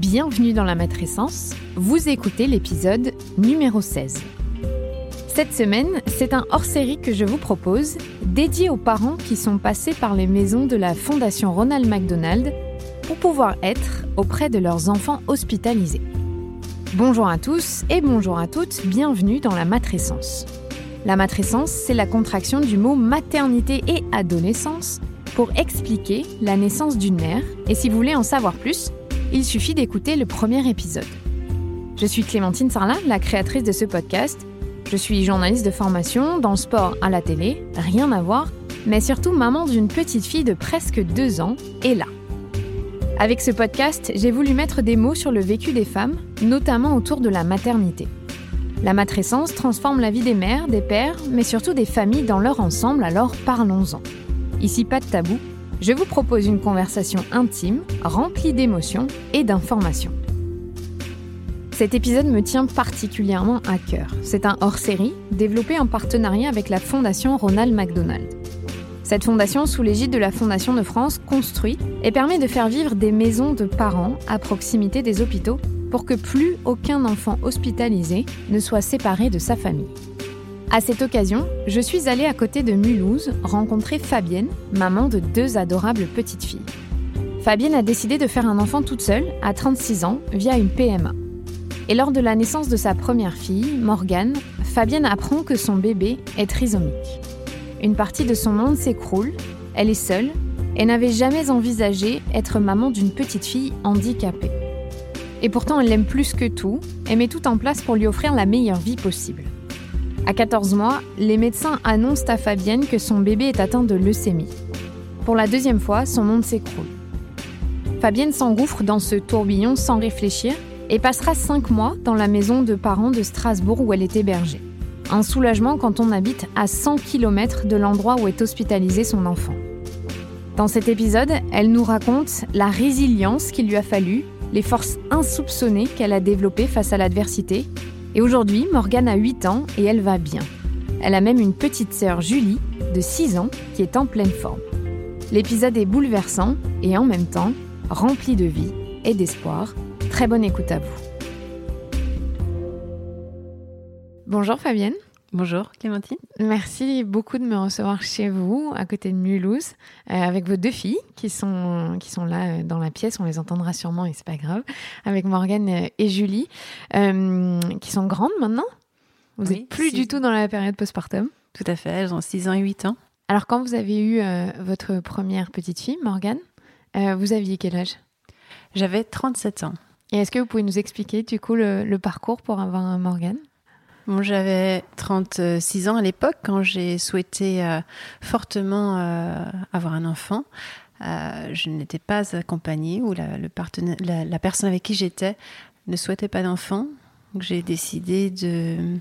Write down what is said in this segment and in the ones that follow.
bienvenue dans la matrescence. Vous écoutez l'épisode numéro 16. Cette semaine, c'est un hors-série que je vous propose, dédié aux parents qui sont passés par les maisons de la Fondation Ronald McDonald pour pouvoir être auprès de leurs enfants hospitalisés. Bonjour à tous et bonjour à toutes, bienvenue dans la matrescence. La matrescence, c'est la contraction du mot maternité et adolescence pour expliquer la naissance d'une mère, et si vous voulez en savoir plus, il suffit d'écouter le premier épisode. Je suis Clémentine Sarlat, la créatrice de ce podcast. Je suis journaliste de formation dans le sport à la télé, rien à voir, mais surtout maman d'une petite fille de presque deux ans, et là. Avec ce podcast, j'ai voulu mettre des mots sur le vécu des femmes, notamment autour de la maternité. La matrescence transforme la vie des mères, des pères, mais surtout des familles dans leur ensemble, alors parlons-en. Ici, pas de tabou, je vous propose une conversation intime, remplie d'émotions et d'informations. Cet épisode me tient particulièrement à cœur. C'est un hors-série développé en partenariat avec la Fondation Ronald McDonald. Cette fondation, sous l'égide de la Fondation de France, construit et permet de faire vivre des maisons de parents à proximité des hôpitaux pour que plus aucun enfant hospitalisé ne soit séparé de sa famille. À cette occasion, je suis allée à côté de Mulhouse rencontrer Fabienne, maman de deux adorables petites filles. Fabienne a décidé de faire un enfant toute seule, à 36 ans, via une PMA. Et lors de la naissance de sa première fille, Morgane, Fabienne apprend que son bébé est trisomique. Une partie de son monde s'écroule, elle est seule et n'avait jamais envisagé être maman d'une petite fille handicapée. Et pourtant, elle l'aime plus que tout et met tout en place pour lui offrir la meilleure vie possible. À 14 mois, les médecins annoncent à Fabienne que son bébé est atteint de leucémie. Pour la deuxième fois, son monde s'écroule. Fabienne s'engouffre dans ce tourbillon sans réfléchir et passera 5 mois dans la maison de parents de Strasbourg où elle est hébergée. Un soulagement quand on habite à 100 km de l'endroit où est hospitalisé son enfant. Dans cet épisode, elle nous raconte la résilience qu'il lui a fallu, les forces insoupçonnées qu'elle a développées face à l'adversité et aujourd'hui, Morgane a 8 ans et elle va bien. Elle a même une petite sœur Julie, de 6 ans, qui est en pleine forme. L'épisode est bouleversant et en même temps rempli de vie et d'espoir. Très bonne écoute à vous. Bonjour Fabienne. Bonjour Clémentine. Merci beaucoup de me recevoir chez vous, à côté de Mulhouse, euh, avec vos deux filles qui sont, qui sont là euh, dans la pièce. On les entendra sûrement et c'est pas grave. Avec Morgane euh, et Julie, qui sont grandes maintenant. Vous n'êtes plus du tout dans la période postpartum. Tout à fait, elles ont 6 ans et 8 ans. Alors quand vous avez eu votre première petite fille, Morgane, vous aviez quel âge? J'avais 37 ans. Et est-ce que vous pouvez nous expliquer du coup le, le parcours pour avoir un Morgane? J'avais 36 ans à l'époque quand j'ai souhaité euh, fortement euh, avoir un enfant. Euh, je n'étais pas accompagnée ou la, partenaire, la, personne avec qui j'étais ne souhaitait pas d'enfant. J'ai décidé de,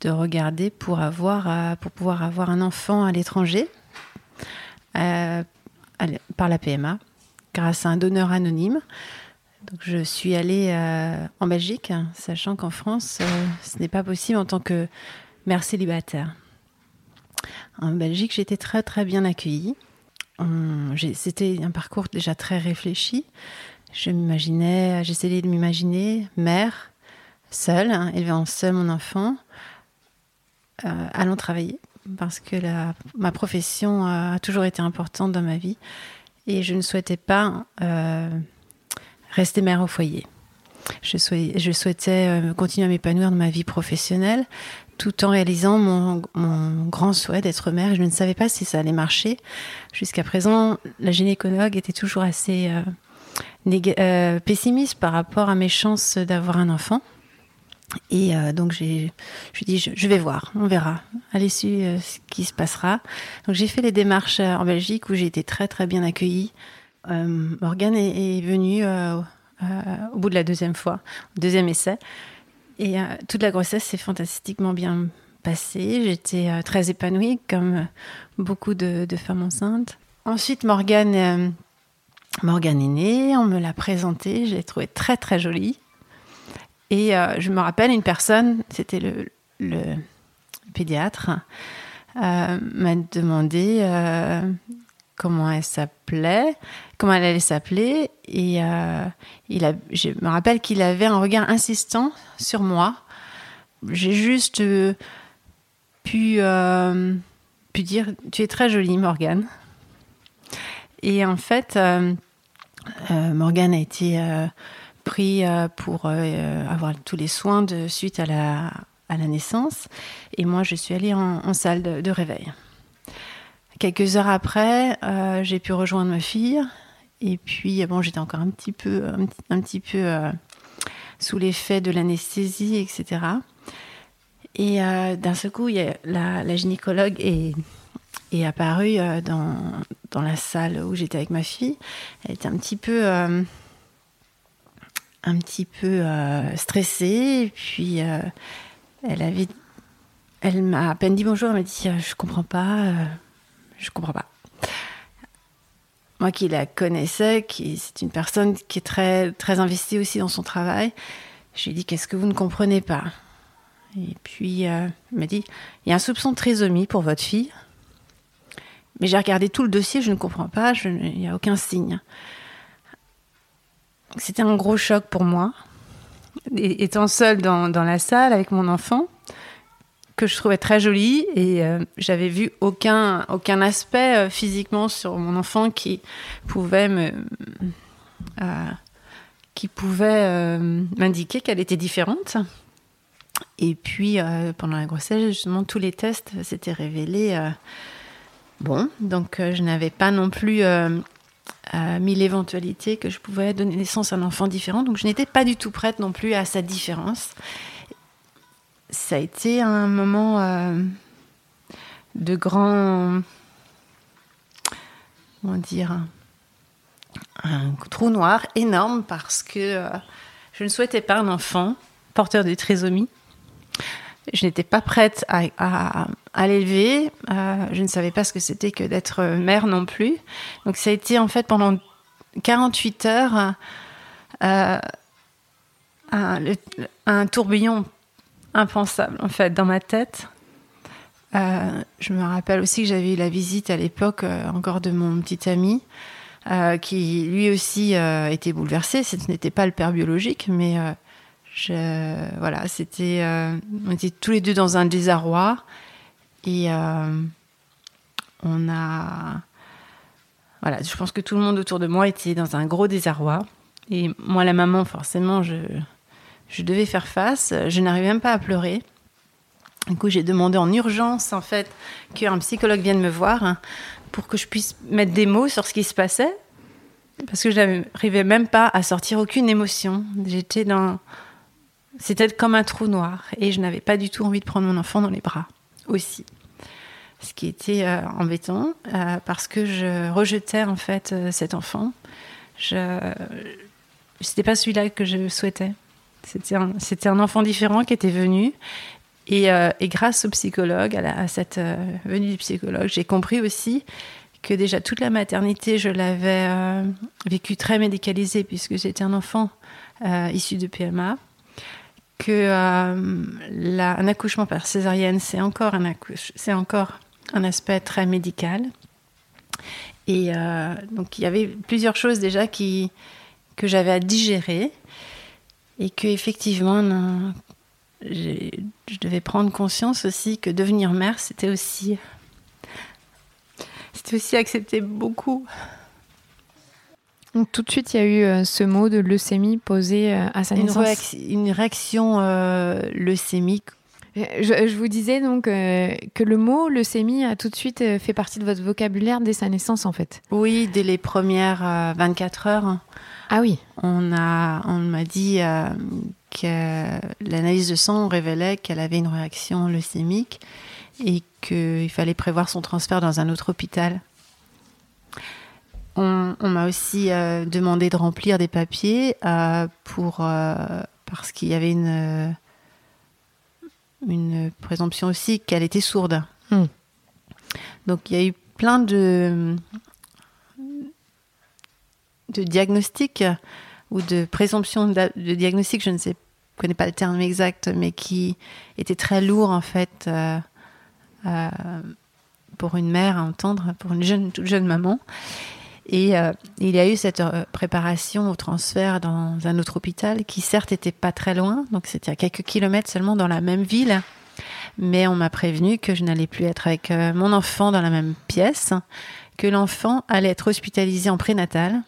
de regarder pour, avoir, pour pouvoir avoir un enfant à l'étranger par la PMA grâce à un donneur anonyme. Donc, je suis allée euh, en Belgique, sachant qu'en France, euh, ce n'est pas possible en tant que mère célibataire. En Belgique, j'ai été très très bien accueillie. C'était un parcours déjà très réfléchi. Je m'imaginais, j'essayais de m'imaginer mère, seule, hein, élevant seule mon enfant, euh, allant travailler, parce que ma profession a toujours été importante dans ma vie et je ne souhaitais pas rester mère au foyer. Je, souhaitais, je euh, continuer à m'épanouir dans ma vie professionnelle tout en réalisant mon, grand souhait d'être mère. Je ne savais pas si ça allait marcher. Jusqu'à présent, la gynécologue était toujours assez euh, euh, pessimiste par rapport à mes chances d'avoir un enfant. Et donc, j'ai, je ai dit, je, vais voir, on verra à l'issue ce qui se passera. Donc, j'ai fait les démarches en Belgique où j'ai été très, très bien accueillie. Euh, Morgane est, venue euh, euh, au bout de la deuxième fois, deuxième essai. Et toute la grossesse s'est fantastiquement bien passée. J'étais très épanouie, comme beaucoup de, femmes enceintes. Ensuite, Morgane, est née, on me l'a présentée, je l'ai trouvée très très jolie. Et je me rappelle une personne, c'était le, pédiatre, m'a demandé comment elle s'appelait, comment elle allait s'appeler. Et euh, il a, je me rappelle qu'il avait un regard insistant sur moi. J'ai juste euh, pu, euh, pu dire Tu es très jolie, Morgane. Et en fait, Morgane a été pris pour avoir tous les soins de suite à la, à la naissance. Et moi, je suis allée en, salle de réveil. Quelques heures après, euh, j'ai pu rejoindre ma fille. Et puis, bon, j'étais encore un petit peu, un, petit peu euh, sous l'effet de l'anesthésie, etc. Et euh, d'un seul coup, la, gynécologue est, est apparue dans, dans, la salle où j'étais avec ma fille. Elle était un petit peu, un petit peu stressée. Et puis, elle avait, elle m'a à peine dit bonjour. Elle m'a dit, je comprends pas je comprends pas. Moi qui la connaissais, qui c'est une personne qui est très très investie aussi dans son travail, j'ai dit qu'est-ce que vous ne comprenez pas? Et puis euh, elle m'a dit il y a un soupçon de trisomie pour votre fille. Mais j'ai regardé tout le dossier, je ne comprends pas, il n'y a aucun signe. C'était un gros choc pour moi. étant seule dans la salle avec mon enfant, que je trouvais très jolie et euh, j'avais vu aucun, aucun aspect euh, physiquement sur mon enfant qui pouvait me euh, qui pouvait m'indiquer qu'elle était différente. Et puis pendant la grossesse, justement, tous les tests s'étaient révélés bon. Donc je n'avais pas non plus mis l'éventualité que je pouvais donner naissance à un enfant différent. Donc je n'étais pas du tout prête non plus à sa différence ça a été un moment euh, de grand. Comment dire Un trou noir énorme parce que euh, je ne souhaitais pas un enfant porteur de trisomie. Je n'étais pas prête à, l'élever. Euh, je ne savais pas ce que c'était que d'être mère non plus. Donc ça a été en fait pendant 48 heures un tourbillon impensable en fait dans ma tête. Euh, je me rappelle aussi que j'avais eu la visite à l'époque euh, encore de mon petit ami euh, qui lui aussi était bouleversé. Ce n'était pas le père biologique, mais je, voilà, c'était on était tous les deux dans un désarroi et on a voilà, je pense que tout le monde autour de moi était dans un gros désarroi et moi la maman forcément je je devais faire face. Je n'arrivais même pas à pleurer. Du coup, j'ai demandé en urgence, en fait, qu'un psychologue vienne me voir hein, pour que je puisse mettre des mots sur ce qui se passait. Parce que je n'arrivais même pas à sortir aucune émotion. J'étais dans. C'était comme un trou noir. Et je n'avais pas du tout envie de prendre mon enfant dans les bras aussi. Ce qui était euh, embêtant, euh, parce que je rejetais, en fait, euh, cet enfant. Je. C'était pas celui-là que je souhaitais. C'était un, enfant différent qui était venu. Et, euh, grâce au psychologue, à, cette euh, venue du psychologue, j'ai compris aussi que déjà toute la maternité, je l'avais euh, vécu très médicalisée puisque j'étais un enfant issu de PMA. Que un accouchement par césarienne, c'est encore, un encore un aspect très médical. Et donc il y avait plusieurs choses déjà qui, que j'avais à digérer et que effectivement je devais prendre conscience aussi que devenir mère c'était aussi c'était aussi accepter beaucoup donc tout de suite, il y a eu euh, ce mot de leucémie posé euh, à sa naissance. une réaction euh, leucémique. Je, vous disais donc que le mot leucémie a tout de suite fait partie de votre vocabulaire dès sa naissance en fait. Oui, dès les premières 24 heures. Ah oui. On a, on m'a dit euh, que l'analyse de sang révélait qu'elle avait une réaction leucémique et qu'il fallait prévoir son transfert dans un autre hôpital. On, m'a aussi euh, demandé de remplir des papiers euh, pour parce qu'il y avait une une présomption aussi qu'elle était sourde. Hmm. Donc il y a eu plein de de diagnostic ou de présomption de, diagnostic, je ne sais, connais pas le terme exact, mais qui était très lourd en fait, euh, euh, pour une mère à entendre, pour une jeune, toute jeune maman. Et euh, il y a eu cette préparation au transfert dans un autre hôpital qui certes était pas très loin, donc c'était à quelques kilomètres seulement dans la même ville. Mais on m'a prévenu que je n'allais plus être avec mon enfant dans la même pièce, que l'enfant allait être hospitalisé en prénatal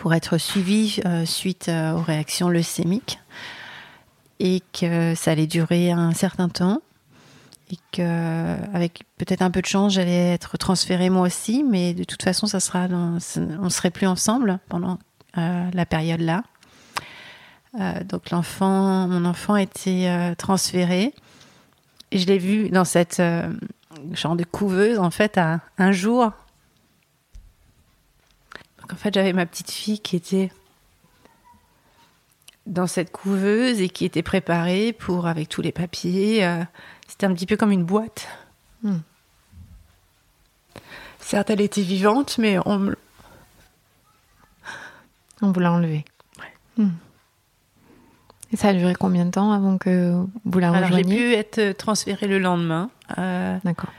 pour être suivi suite aux réactions leucémiques et que ça allait durer un certain temps et qu'avec peut-être un peu de chance, j'allais être transférée moi aussi, mais de toute façon, ça sera on serait plus ensemble pendant euh, la période là. Euh, donc l'enfant, mon enfant a été euh, transféré. Et je l'ai vu dans cette genre de couveuse en fait à un jour. En fait, j'avais ma petite fille qui était dans cette couveuse et qui était préparée pour avec tous les papiers c'était un petit peu comme une boîte. Hmm. Certes, elle était vivante, mais on. On vous l'a enlevée. Ouais. Hmm. Et ça a duré combien de temps avant que vous la rejoigniez Alors, j'ai pu être transférée le lendemain. Euh, D'accord.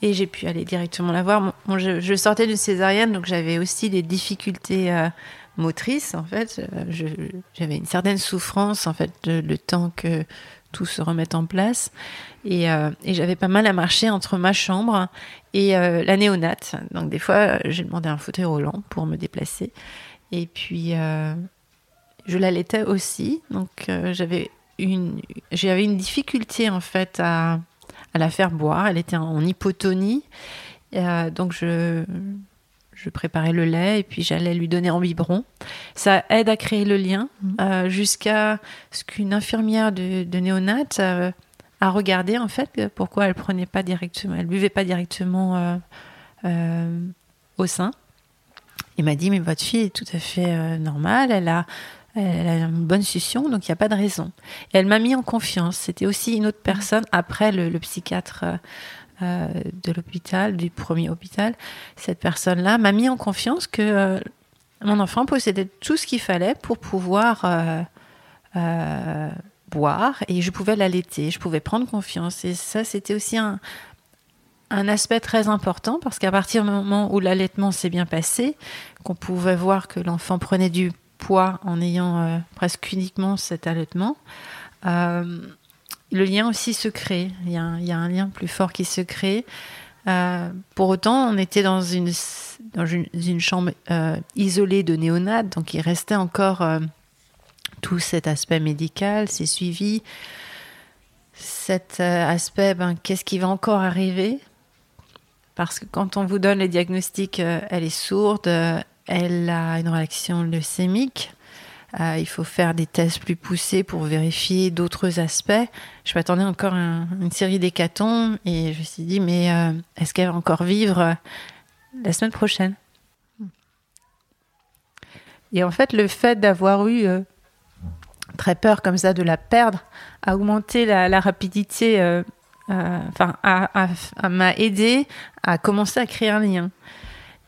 Et j'ai pu aller directement la voir. je, sortais d'une césarienne, donc j'avais aussi des difficultés euh, motrices, en fait. Euh, j'avais une certaine souffrance, en fait, le temps que tout se remette en place. Euh, et, j'avais pas mal à marcher entre ma chambre et la néonate. Donc des fois, j'ai demandé un fauteuil roulant pour me déplacer. Et puis, je l'allaitais aussi. Donc j'avais une, j'avais une difficulté en fait à, à, la faire boire. Elle était en hypotonie. donc je, je préparais le lait et puis j'allais lui donner en biberon. Ça aide à créer le lien mmh. jusqu'à ce qu'une infirmière de, de néonate à regarder en fait pourquoi elle prenait pas directement, elle buvait pas directement euh, euh, au sein. Il m'a dit mais votre fille est tout à fait euh, normale, elle a, elle a une bonne succion, donc il n'y a pas de raison. Elle m'a mis en confiance. C'était aussi une autre personne après le, psychiatre de l'hôpital, du premier hôpital. Cette personne-là m'a mis en confiance que mon enfant possédait tout ce qu'il fallait pour pouvoir boire et je pouvais l'allaiter, je pouvais prendre confiance. Et ça, c'était aussi un, un aspect très important parce qu'à partir du moment où l'allaitement s'est bien passé, qu'on pouvait voir que l'enfant prenait du poids en ayant euh, presque uniquement cet allaitement, euh, le lien aussi se crée. Il y, a un, lien plus fort qui se crée. Euh, pour autant, on était dans une, dans une, chambre isolée de néonates, donc il restait encore tout cet aspect médical, c'est suivi. Cet aspect, ben, qu'est-ce qui va encore arriver? Parce que quand on vous donne les diagnostics, elle est sourde, elle a une réaction leucémique. Euh, il faut faire des tests plus poussés pour vérifier d'autres aspects. Je m'attendais encore à une série d'hécatombes et je me suis dit, mais est-ce qu'elle va encore vivre la semaine prochaine? Et en fait, le fait d'avoir eu très peur comme ça de la perdre, a augmenté la, rapidité, euh, euh, enfin, m'a aidé à commencer à créer un lien.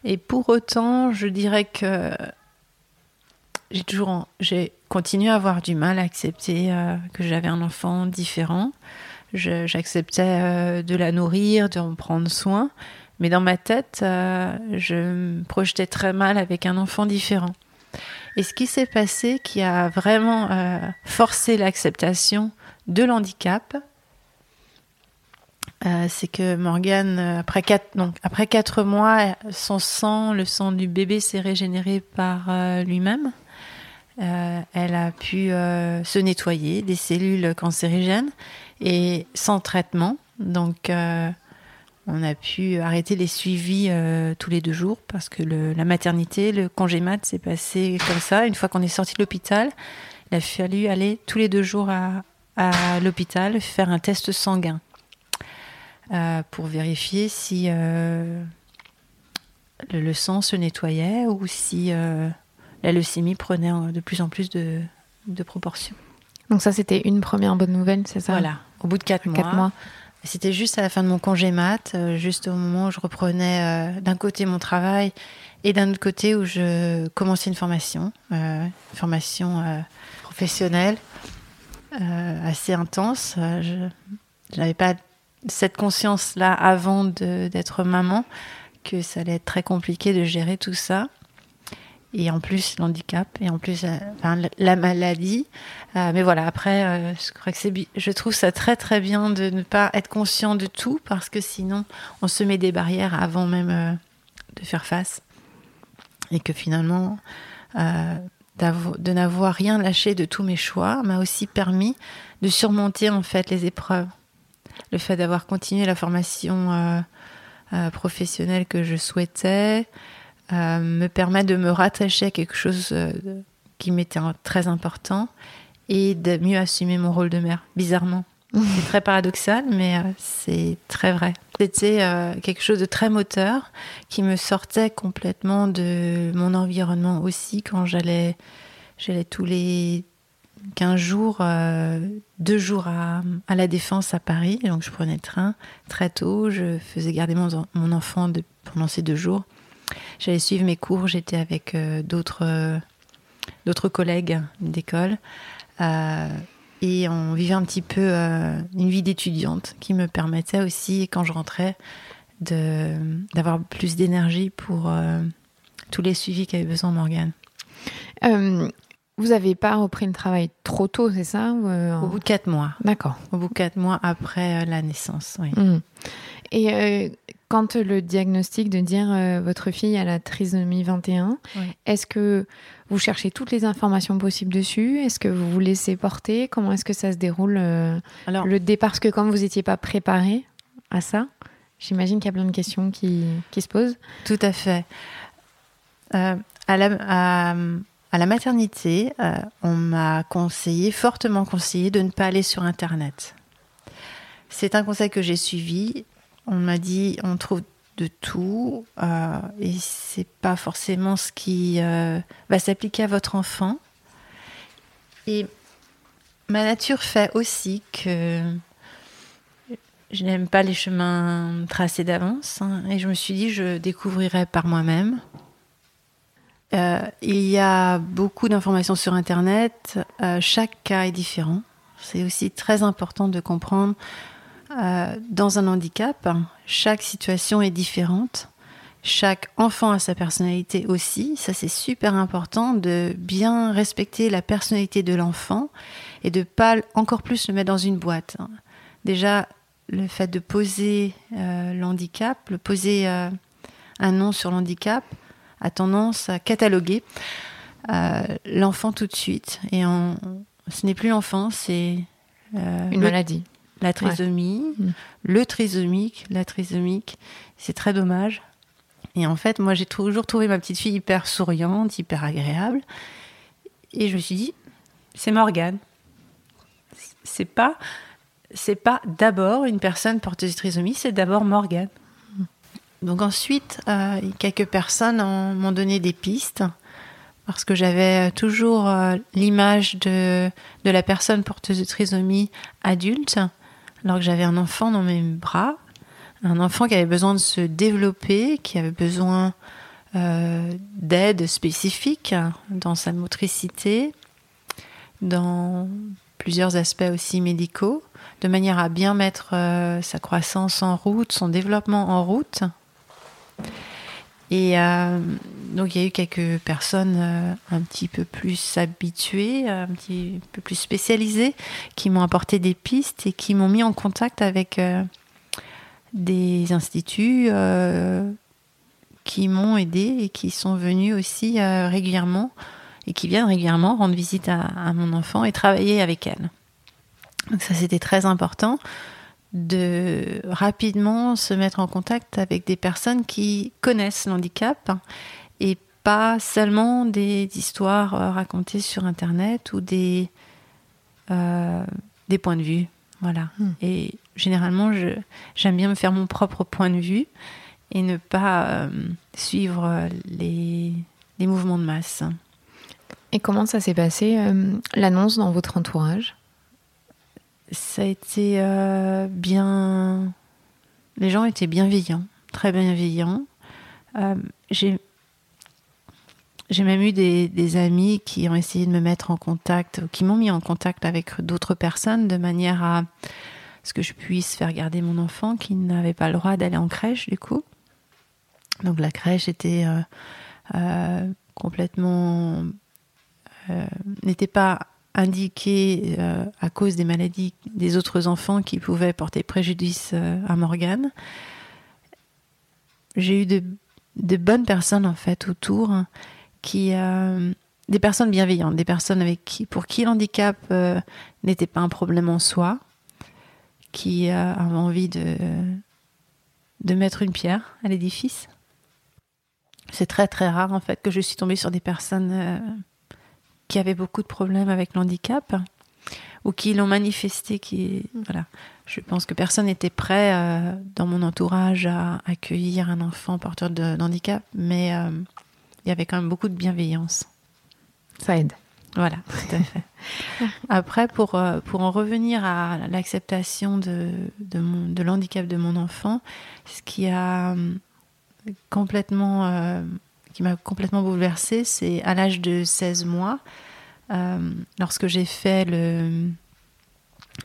Et pour autant, je dirais que j'ai toujours, j'ai continué à avoir du mal à accepter euh, que j'avais un enfant différent. J'acceptais de la nourrir, de en prendre soin, mais dans ma tête, je me projetais très mal avec un enfant différent. Et ce qui s'est passé, qui a vraiment euh, forcé l'acceptation de l'handicap, euh, c'est que Morgane, euh, après quatre, donc, après quatre mois, son sang, le sang du bébé s'est régénéré par lui-même. elle a pu se nettoyer des cellules cancérigènes et sans traitement. Donc, on a pu arrêter les suivis euh, tous les deux jours parce que la maternité, le congé mat s'est passé comme ça. Une fois qu'on est sorti de l'hôpital, il a fallu aller tous les deux jours à, l'hôpital faire un test sanguin euh, pour vérifier si euh, le, sang se nettoyait ou si la leucémie prenait de plus en plus de, proportions. Donc ça, c'était une première bonne nouvelle, c'est ça? Voilà, au bout de quatre, mois c'était juste à la fin de mon congé mat, euh, juste au moment où je reprenais euh, d'un côté mon travail et d'un autre côté où je commençais une formation, euh, une formation professionnelle assez intense. je n'avais pas cette conscience-là avant d'être maman que ça allait être très compliqué de gérer tout ça. Et en plus, l'handicap, et en plus, euh, la maladie. Euh, mais voilà, après, euh, je, je trouve ça très, très bien de ne pas être conscient de tout, parce que sinon, on se met des barrières avant même de faire face. Et que finalement, de n'avoir rien lâché de tous mes choix m'a aussi permis de surmonter, en fait, les épreuves. Le fait d'avoir continué la formation euh, professionnelle que je souhaitais, euh, me permet de me rattacher à quelque chose euh, qui m'était très important et de mieux assumer mon rôle de mère, bizarrement. C'est très paradoxal, mais c'est très vrai. C'était quelque chose de très moteur qui me sortait complètement de mon environnement aussi quand j'allais, j'allais tous les 15 jours, euh, deux jours à, la Défense à Paris. Donc je prenais le train très tôt. Je faisais garder mon, mon enfant de, pendant ces deux jours. J'allais suivre mes cours. J'étais avec euh, d'autres d'autres collègues d'école. Euh, et on vivait un petit peu une vie d'étudiante qui me permettait aussi, quand je rentrais, d'avoir plus d'énergie pour tous les suivis qu'avait besoin Morgane. Vous n'avez pas repris le travail trop tôt, c'est ça euh, Au bout de quatre mois. D'accord. Au bout de quatre mois après euh, la naissance, oui. Hmm. Et euh, quand le diagnostic de dire votre fille a la trisomie 21, est-ce que vous cherchez toutes les informations possibles dessus? Est-ce que vous vous laissez porter? Comment est-ce que ça se déroule Alors, le départ Parce que comme vous n'étiez pas préparé à ça, j'imagine qu'il y a plein de questions qui, qui se posent. Tout à fait. à la, à, à la maternité, euh, on m'a conseillé, fortement conseillé, de ne pas aller sur Internet. C'est un conseil que j'ai suivi. On m'a dit, on trouve de tout euh, et c'est pas forcément ce qui euh, va s'appliquer à votre enfant. Et ma nature fait aussi que je n'aime pas les chemins tracés d'avance hein, et je me suis dit je découvrirai par moi-même. Euh, il y a beaucoup d'informations sur Internet. Euh, chaque cas est différent. C'est aussi très important de comprendre euh, dans un handicap, chaque situation est différente. Chaque enfant a sa personnalité aussi. Ça, c'est super important de bien respecter la personnalité de l'enfant et de pas encore plus le mettre dans une boîte. Déjà, le fait de poser l'handicap, le poser un nom sur l'handicap, a tendance à cataloguer euh, l'enfant tout de suite. Et ce n'est plus l'enfant, c'est euh, une maladie. La trisomie, le trisomique, la trisomique. C'est très dommage. Et en fait, moi, j'ai toujours trouvé ma petite fille hyper souriante, hyper agréable. Et je me suis dit, c'est Morgane. C'est pas, c'est pas d'abord une personne porteuse de trisomie, c'est d'abord Morgane. Donc ensuite, euh, quelques personnes m'ont donné des pistes parce que j'avais toujours euh, l'image de, de la personne porteuse de trisomie adulte, alors que j'avais un enfant dans mes bras, un enfant qui avait besoin de se développer, qui avait besoin euh, d'aide spécifique dans sa motricité, dans plusieurs aspects aussi médicaux, de manière à bien mettre sa croissance en route, son développement en route. Et euh, donc il y a eu quelques personnes euh, un petit peu plus habituées, un petit peu plus spécialisées, qui m'ont apporté des pistes et qui m'ont mis en contact avec euh, des instituts qui m'ont aidé et qui sont venus aussi régulièrement et qui viennent régulièrement rendre visite à mon enfant et travailler avec elle. Donc ça c'était très important de rapidement se mettre en contact avec des personnes qui connaissent l'handicap et pas seulement des histoires euh, racontées sur Internet ou des, euh, des points de vue. Voilà. Hmm. Et généralement, j'aime bien me faire mon propre point de vue et ne pas euh, suivre les, les, mouvements de masse. Et comment ça s'est passé, l'annonce dans votre entourage? Ça a été euh, bien. Les gens étaient bienveillants, très bienveillants. Euh, j'ai même eu des, amis qui ont essayé de me mettre en contact, qui m'ont mis en contact avec d'autres personnes de manière à ce que je puisse faire garder mon enfant qui n'avait pas le droit d'aller en crèche du coup. Donc la crèche était complètement n'était pas indiquée à cause des maladies des autres enfants qui pouvaient porter préjudice à Morgane. J'ai eu de, bonnes personnes en fait autour qui des personnes bienveillantes, des personnes avec qui, pour qui l'handicap euh, n'était pas un problème en soi, qui euh, avaient envie de, de mettre une pierre à l'édifice. C'est très très rare en fait que je suis tombée sur des personnes euh, qui avaient beaucoup de problèmes avec l'handicap ou qui l'ont manifesté. Qui voilà, je pense que personne n'était prêt dans mon entourage à accueillir un enfant porteur de, handicap, mais il y avait quand même beaucoup de bienveillance. Ça aide. Voilà, tout à fait. Après, pour, euh, pour en revenir à l'acceptation de, de, de l'handicap de mon enfant, ce qui a euh, complètement, euh, qui m'a complètement bouleversée, c'est à l'âge de 16 mois, lorsque j'ai fait le,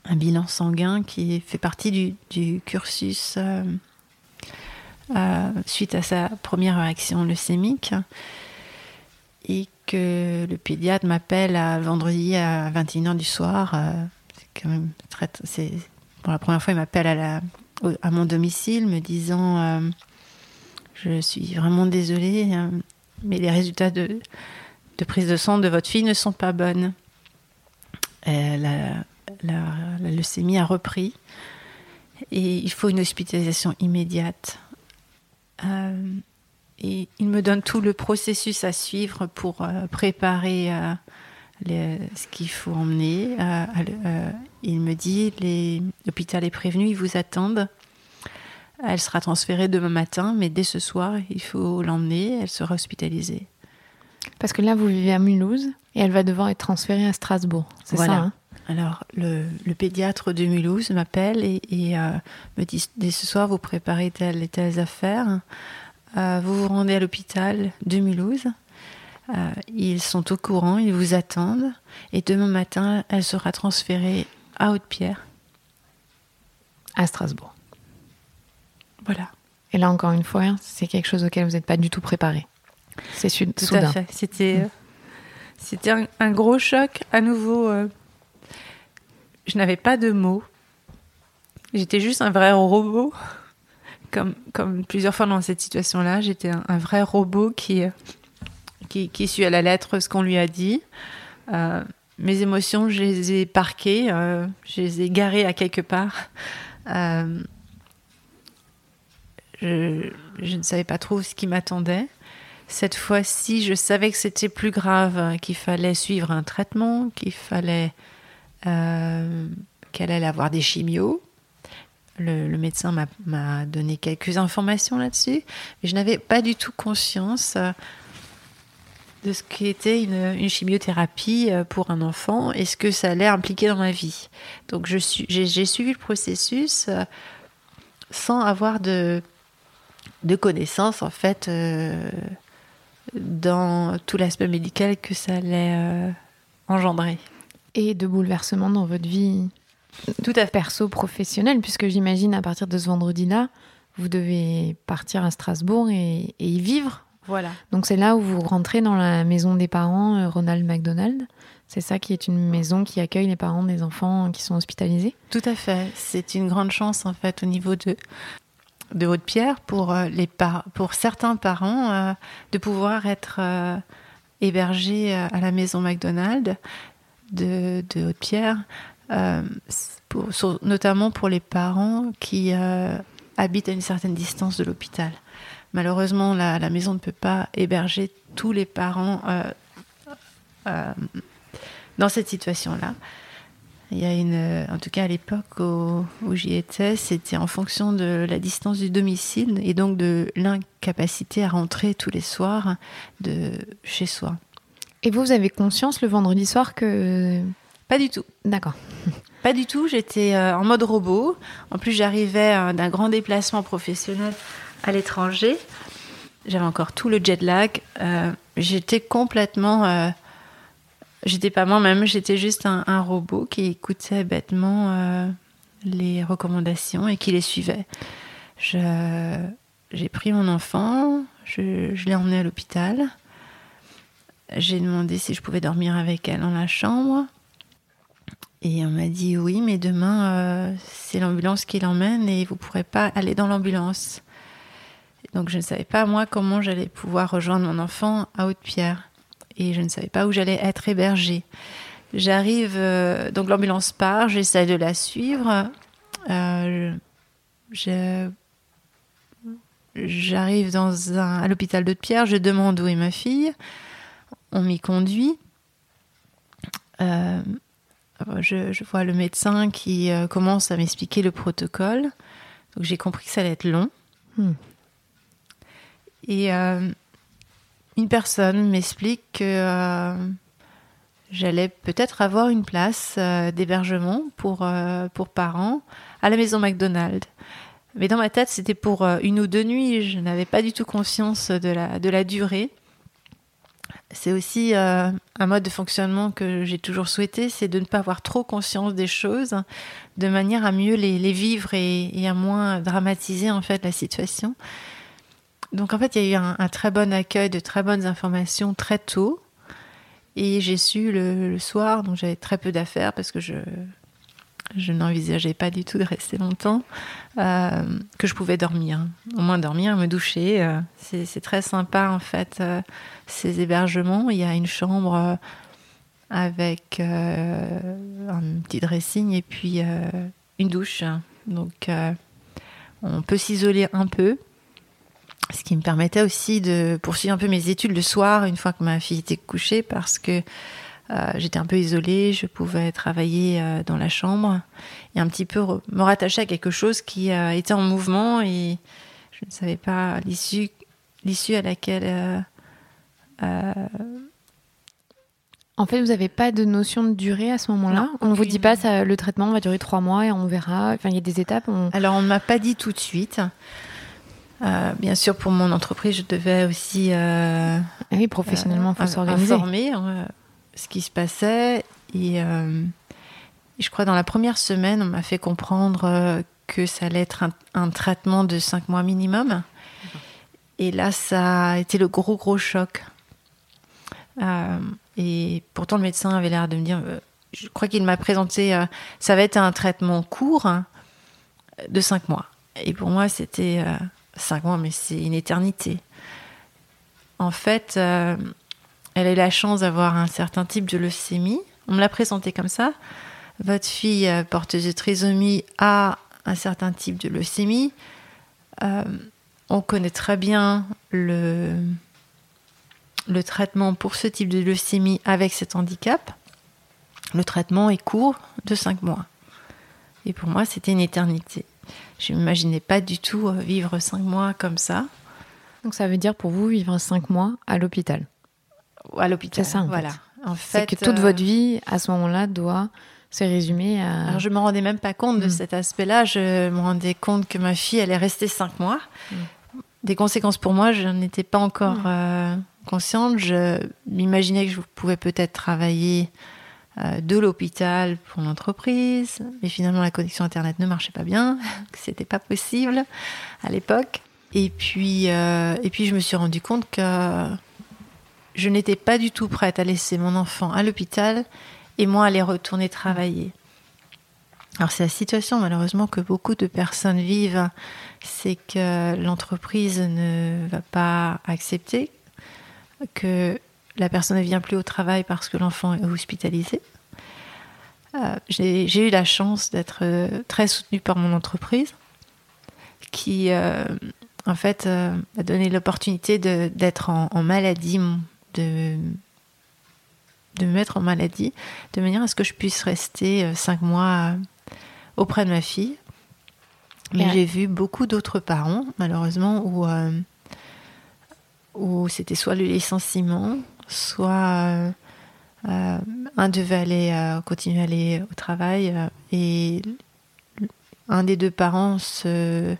un bilan sanguin qui fait partie du, cursus suite à sa première réaction leucémique et que le pédiatre m'appelle à vendredi à 21h du soir. Euh, c'est quand même très. Pour la première fois, il m'appelle à, mon domicile me disant euh, Je suis vraiment désolée, euh, mais les résultats de, prise de sang de votre fille ne sont pas bonnes. La, la, leucémie a repris et il faut une hospitalisation immédiate. Et il me donne tout le processus à suivre pour euh, préparer euh, ce qu'il faut emmener. Euh, il me dit l'hôpital est prévenu, ils vous attendent. Elle sera transférée demain matin, mais dès ce soir, il faut l'emmener. Elle sera hospitalisée. Parce que là, vous vivez à Mulhouse et elle va devoir être transférée à Strasbourg. C'est ça hein Alors, le, pédiatre de Mulhouse m'appelle et, me dit dès ce soir, vous préparez telle et telles affaires. Euh, vous vous rendez à l'hôpital de Mulhouse. Euh, ils sont au courant, ils vous attendent. Et demain matin, elle sera transférée à Haute-Pierre. À Strasbourg. Voilà. Et là, encore une fois, c'est quelque chose auquel vous n'êtes pas du tout préparé. C'est soudain. Tout à fait. C'était, euh, c'était un, gros choc. À nouveau, je n'avais pas de mots. J'étais juste un vrai robot comme, plusieurs fois dans cette situation-là, j'étais un, vrai robot qui, qui, qui, suit à la lettre ce qu'on lui a dit. Euh, mes émotions, je les ai parquées, euh, je les ai garées à quelque part. Euh, je, ne savais pas trop ce qui m'attendait. Cette fois-ci, je savais que c'était plus grave, qu'il fallait suivre un traitement, qu'il fallait qu'elle allait avoir des chimios, le, médecin m'a donné quelques informations là-dessus, mais je n'avais pas du tout conscience euh, de ce qu'était une, chimiothérapie euh, pour un enfant et ce que ça allait impliquer dans ma vie. Donc j'ai suivi le processus euh, sans avoir de, de connaissances en fait dans tout l'aspect médical que ça allait engendrer. Et de bouleversements dans votre vie tout à fait. perso professionnel, puisque j'imagine à partir de ce vendredi-là, vous devez partir à Strasbourg et, y vivre. Voilà. Donc c'est là où vous rentrez dans la maison des parents euh, Ronald McDonald. C'est ça qui est une maison qui accueille les parents des enfants qui sont hospitalisés? Tout à fait. C'est une grande chance en fait au niveau de, de Haute-Pierre pour, euh, certains parents euh, de pouvoir être hébergés à la maison McDonald de, Haute-Pierre euh, notamment pour les parents qui euh, habitent à une certaine distance de l'hôpital. Malheureusement, la, maison ne peut pas héberger tous les parents euh, dans cette situation-là. Il y a une, en tout cas à l'époque où, j'y étais, c'était en fonction de la distance du domicile et donc de l'incapacité à rentrer tous les soirs de chez soi. Et vous, vous avez conscience le vendredi soir que pas du tout. D'accord. Pas du tout. J'étais euh, en mode robot. En plus, j'arrivais euh, d'un grand déplacement professionnel à l'étranger. J'avais encore tout le jet lag. Euh, j'étais complètement. J'étais pas moi-même. J'étais juste un, robot qui écoutait bêtement les recommandations et qui les suivait. J'ai pris mon enfant, je, je l'ai emmené à l'hôpital. J'ai demandé si je pouvais dormir avec elle dans la chambre. Et on m'a dit oui, mais demain, euh, c'est l'ambulance qui l'emmène et vous ne pourrez pas aller dans l'ambulance. Donc je ne savais pas, moi, comment j'allais pouvoir rejoindre mon enfant à Haute-Pierre. Et je ne savais pas où j'allais être hébergée. J'arrive, euh, donc l'ambulance part, j'essaie de la suivre. Euh, J'arrive dans un, à l'hôpital de Pierre, je demande où est ma fille. On m'y conduit. Euh, je, vois le médecin qui commence à m'expliquer le protocole. Donc j'ai compris que ça allait être long. Hmm. Et une personne m'explique que j'allais peut-être avoir une place d'hébergement pour, pour parents à la maison McDonald's. Mais dans ma tête, c'était pour une ou deux nuits. Je n'avais pas du tout conscience de la, durée c'est aussi euh, un mode de fonctionnement que j'ai toujours souhaité, c'est de ne pas avoir trop conscience des choses, de manière à mieux les, vivre et, à moins dramatiser en fait la situation. Donc en fait, il y a eu un, très bon accueil, de très bonnes informations très tôt, et j'ai su le soir, donc j'avais très peu d'affaires parce que je n'envisageais pas du tout de rester longtemps, euh, que je pouvais dormir. Au moins dormir, me doucher. Euh, c'est très sympa en fait, euh, ces hébergements. Il y a une chambre avec un petit dressing et puis une douche. Donc on peut s'isoler un peu. Ce qui me permettait aussi de poursuivre un peu mes études le soir, une fois que ma fille était couchée, parce que euh, j'étais un peu isolée, je pouvais travailler euh, dans la chambre et un petit peu me rattacher à quelque chose qui euh, était en mouvement et je ne savais pas l'issue, l'issue à laquelle. En fait, vous n'avez pas de notion de durée à ce moment-là? On ne vous dit pas ça, le traitement va durer trois mois et on verra. Enfin, il y a des étapes. Alors, on ne m'a pas dit tout de suite. Bien sûr, pour mon entreprise, je devais aussi. Ah oui, professionnellement, il faut s'organiser. Informer ce qui se passait. Euh, et je crois dans la première semaine, on m'a fait comprendre euh, que ça allait être un, traitement de 5 mois minimum. Et là, ça a été le gros, gros choc. Euh, et pourtant, le médecin avait l'air de me dire, je crois qu'il m'a présenté, ça va être un traitement court hein, de 5 mois. Et pour moi, c'était 5 mois, mais c'est une éternité. En fait, elle a eu la chance d'avoir un certain type de leucémie. On me l'a présenté comme ça. Votre fille euh, porteuse de trisomie a un certain type de leucémie. Euh, on connaît très bien le, le traitement pour ce type de leucémie avec cet handicap. Le traitement est court de 5 mois. Et pour moi, c'était une éternité. Je n'imaginais pas du tout euh, vivre 5 mois comme ça. Donc ça veut dire pour vous vivre 5 mois à l'hôpital à l'hôpital. C'est ça, voilà. En fait, c'est que toute votre vie, à ce moment-là, doit se résumer à... Alors, je me rendais même pas compte de mm. cet aspect-là. Je me rendais compte que ma fille allait rester cinq mois. Mm. Des conséquences pour moi, je n'étais pas encore mm. euh, consciente. Je m'imaginais que je pouvais peut-être travailler euh, de l'hôpital pour l'entreprise, mais finalement la connexion internet ne marchait pas bien, c'était pas possible à l'époque. Et puis, euh, et puis je me suis rendu compte que je n'étais pas du tout prête à laisser mon enfant à l'hôpital et moi aller retourner travailler. Alors c'est la situation malheureusement que beaucoup de personnes vivent, c'est que l'entreprise ne va pas accepter que la personne ne vient plus au travail parce que l'enfant est hospitalisé. Euh, j'ai eu la chance d'être euh, très soutenue par mon entreprise qui euh, en fait m'a donné l'opportunité d'être en, en, maladie de, de me mettre en maladie, de manière à ce que je puisse rester euh, cinq mois euh, auprès de ma fille. Mais j'ai vu beaucoup d'autres parents, malheureusement, où, euh, où c'était soit le licenciement, soit un devait aller, continuer à aller au travail et un des deux parents se.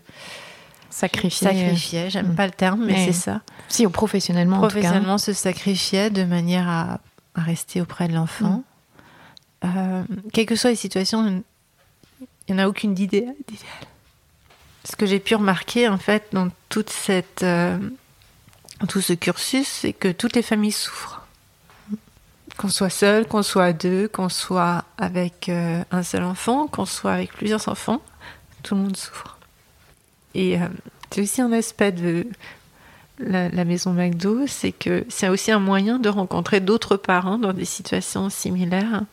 Sacrifier, j'aime pas le terme, mais, c'est ça. Si, professionnellement, professionnellement en se sacrifier de manière à, rester auprès de l'enfant. Mm. Euh, quelles que soient les situations, il n'y en a aucune d'idéal. Ce que j'ai pu remarquer, en fait, dans toute cette, euh, tout ce cursus, c'est que toutes les familles souffrent. Qu'on soit seul, qu'on soit à deux, qu'on soit avec euh, un seul enfant, qu'on soit avec plusieurs enfants, tout le monde souffre. Et euh, c'est aussi un aspect de la, maison McDo, c'est que c'est aussi un moyen de rencontrer d'autres parents dans des situations similaires,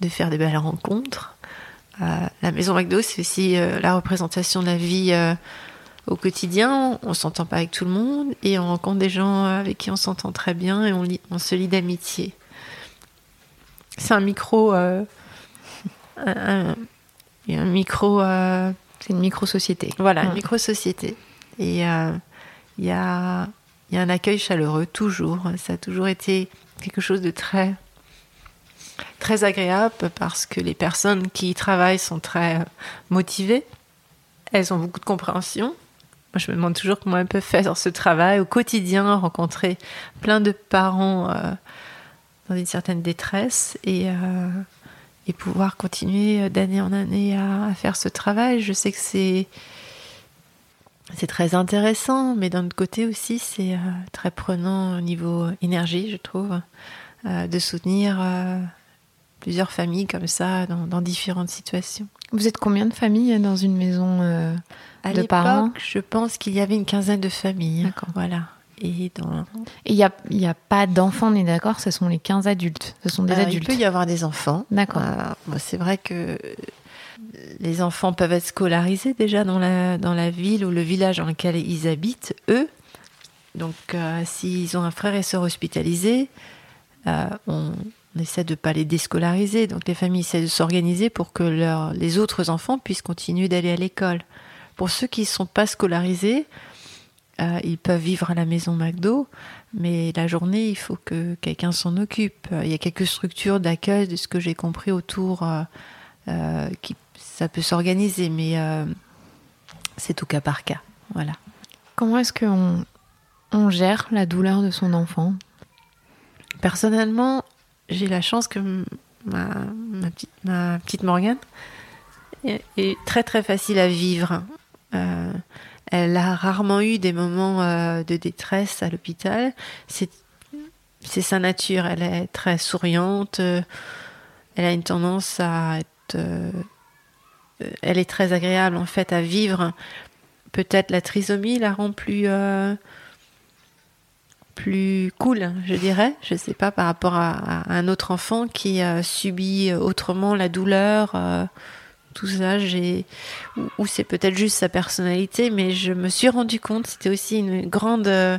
de faire des belles rencontres. Euh, la maison McDo, c'est aussi la représentation de la vie au quotidien. On s'entend pas avec tout le monde et on rencontre des gens avec qui on s'entend très bien et on, se lie d'amitié. C'est un micro. euh, un, micro. euh, C'est une micro-société. voilà, une micro-société. Et euh, il y, a, y a un accueil chaleureux, toujours. Ça a toujours été quelque chose de très, très agréable parce que les personnes qui y travaillent sont très euh, motivées. Elles ont beaucoup de compréhension. Moi, je me demande toujours comment elles peuvent faire ce travail au quotidien, rencontrer plein de parents euh, dans une certaine détresse et, euh, pouvoir continuer d'année en année à, faire ce travail. Je sais que c'est très intéressant, mais d'un autre côté aussi, c'est euh, très prenant au niveau énergie, je trouve, euh, de soutenir euh, plusieurs familles comme ça dans différentes situations. Vous êtes combien de familles dans une maison euh, À De parents je pense qu'il y avait une quinzaine de familles. D'accord. Voilà. Et dans, il n'y a, il y a pas d'enfants, on est d'accord Ce sont les 15 adultes. Ce sont des il adultes. peut y avoir des enfants. D'accord. Bon, c'est vrai que les enfants peuvent être scolarisés déjà dans la, dans la ville ou le village dans lequel ils habitent, eux. Donc, euh, s'ils ont un frère et sœur hospitalisés, euh, on, on essaie de ne pas les déscolariser. Donc, les familles essaient de s'organiser pour que leurs- les autres enfants puissent continuer d'aller à l'école. Pour ceux qui ne sont pas scolarisés, euh, ils peuvent vivre à la maison McDo, mais la journée, il faut que quelqu'un s'en occupe. Il y a quelques structures d'accueil, de ce que j'ai compris autour, euh, euh, qui ça peut s'organiser, mais c'est au cas par cas. Voilà. Comment est-ce qu'on on gère la douleur de son enfant? Personnellement, j'ai la chance que ma, petite, ma Morgane est, très très facile à vivre. Euh, elle a rarement eu des moments euh, de détresse à l'hôpital. C'est sa nature. Elle est très souriante. Elle a une tendance à être. euh, elle est très agréable en fait à vivre. Peut-être la trisomie la rend plus. Plus cool, je dirais. Je sais pas par rapport à, un autre enfant qui euh, subit autrement la douleur, euh, tout ça. J'ai ou, c'est peut-être juste sa personnalité, mais je me suis rendu compte, c'était aussi une grande euh,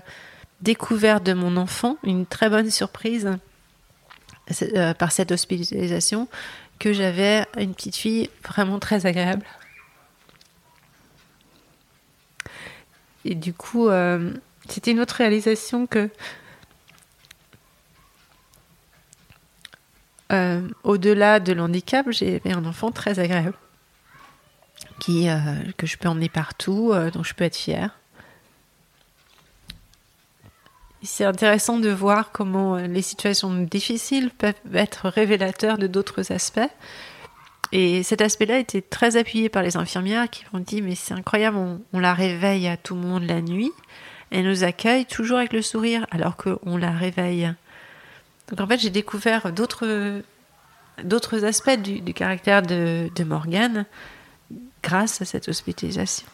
découverte de mon enfant, une très bonne surprise euh, par cette hospitalisation, que j'avais une petite fille vraiment très agréable. Et du coup, c'était une autre réalisation que euh, au-delà de l'handicap, j'avais un enfant très agréable qui euh, que je peux emmener partout, euh, dont je peux être fière. C'est intéressant de voir comment les situations difficiles peuvent être révélateurs de d'autres aspects. Et cet aspect-là était très appuyé par les infirmières qui m'ont dit mais c'est incroyable, on, on la réveille à tout moment de la nuit. Elle nous accueille toujours avec le sourire alors qu'on la réveille. Donc en fait, j'ai découvert d'autres d'autres aspects du, du caractère de, de Morgane grâce à cette hospitalisation.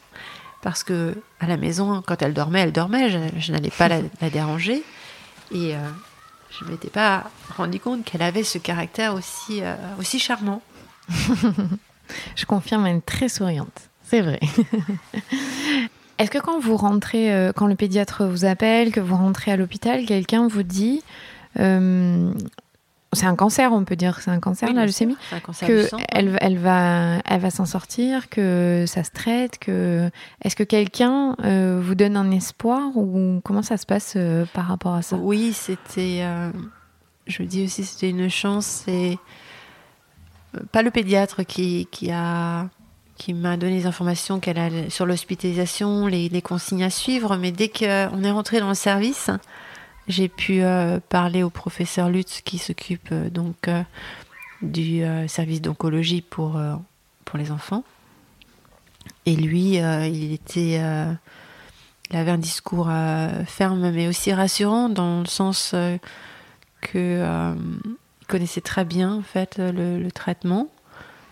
Parce que à la maison, quand elle dormait, elle dormait. Je, je n'allais pas la, la déranger et euh, je ne m'étais pas rendu compte qu'elle avait ce caractère aussi euh, aussi charmant. Je confirme, elle est très souriante. C'est vrai. Est-ce que quand vous rentrez, euh, quand le pédiatre vous appelle, que vous rentrez à l'hôpital, quelqu'un vous dit, euh, c'est un cancer, on peut dire, que c'est un cancer, Oui, la leucémie, un cancer que sang. elle, elle va, elle va s'en sortir, que ça se traite, que est-ce que quelqu'un euh, vous donne un espoir ou comment ça se passe euh, par rapport à ça? Oui, c'était. euh, je dis aussi, c'était une chance. C'est pas le pédiatre qui, qui a qui m'a donné les informations qu'elle a sur l'hospitalisation, les, consignes à suivre, mais dès qu'on est rentré dans le service, j'ai pu euh, parler au professeur Lutz qui s'occupe euh, donc euh, du service d'oncologie pour, pour les enfants. Et lui, il était avait un discours ferme mais aussi rassurant dans le sens que il connaissait très bien en fait le, traitement,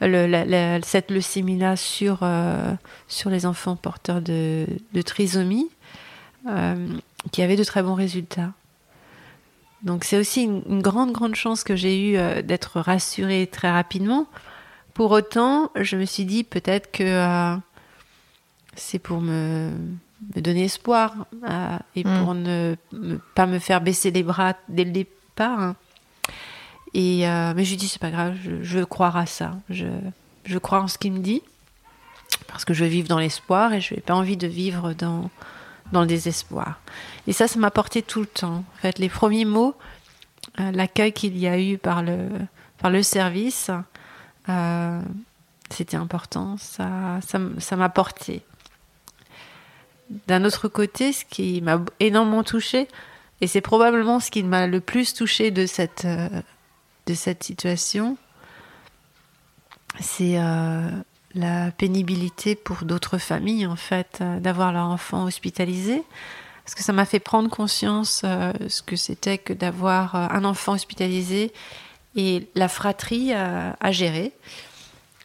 le, cette leucémie-là sur, euh, sur les enfants porteurs de, trisomie, euh, qui avait de très bons résultats. Donc c'est aussi une, grande, grande chance que j'ai eue euh, d'être rassurée très rapidement. Pour autant, je me suis dit peut-être que c'est pour me, me, donner espoir et mm. pour ne, pas me faire baisser les bras dès le départ. Hein. Euh, mais je lui dis, c'est pas grave, je, je croire à ça. Je, crois en ce qu'il me dit. Parce que je veux vivre dans l'espoir et je n'ai pas envie de vivre dans, dans le désespoir. Et ça, ça m'a porté tout le temps. En fait, les premiers mots, euh, l'accueil qu'il y a eu par le, par le service, euh, c'était important. Ça, ça, ça m'a porté. D'un autre côté, ce qui m'a énormément touché, et c'est probablement ce qui m'a le plus touché de cette, de cette situation, c'est euh, la pénibilité pour d'autres familles, en fait, euh, d'avoir leur enfant hospitalisé. Parce que ça m'a fait prendre conscience euh, ce que c'était que d'avoir un enfant hospitalisé et la fratrie à gérer.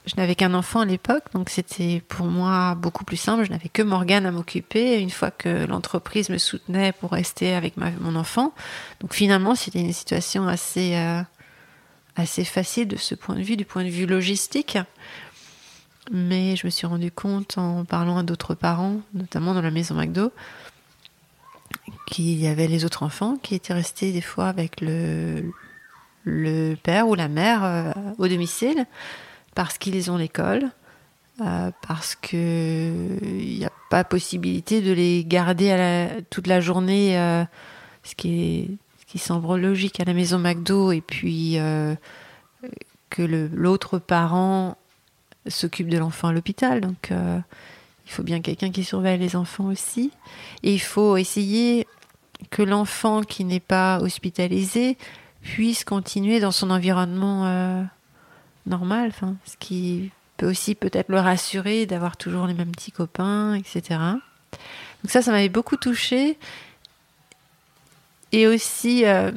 Je n'avais qu'un enfant à l'époque, donc c'était pour moi beaucoup plus simple. Je n'avais que Morgane à m'occuper une fois que l'entreprise me soutenait pour rester avec mon enfant. Donc finalement, c'était une situation assez, assez facile de ce point de vue, du point de vue logistique. Mais je me suis rendu compte en parlant à d'autres parents, notamment dans la maison McDo, qu'il y avait les autres enfants qui étaient restés des fois avec le, père ou la mère euh, au domicile parce qu'ils ont l'école, euh, parce qu'il n'y a pas possibilité de les garder toute la journée, euh, ce qui est qui semble logique à la maison McDo et puis euh, que l'autre parent s'occupe de l'enfant à l'hôpital. Donc euh, il faut bien quelqu'un qui surveille les enfants aussi. Et il faut essayer que l'enfant qui n'est pas hospitalisé puisse continuer dans son environnement euh, normal, ce qui peut aussi peut-être le rassurer d'avoir toujours les mêmes petits copains, etc. Donc ça, ça m'avait beaucoup touché et aussi euh,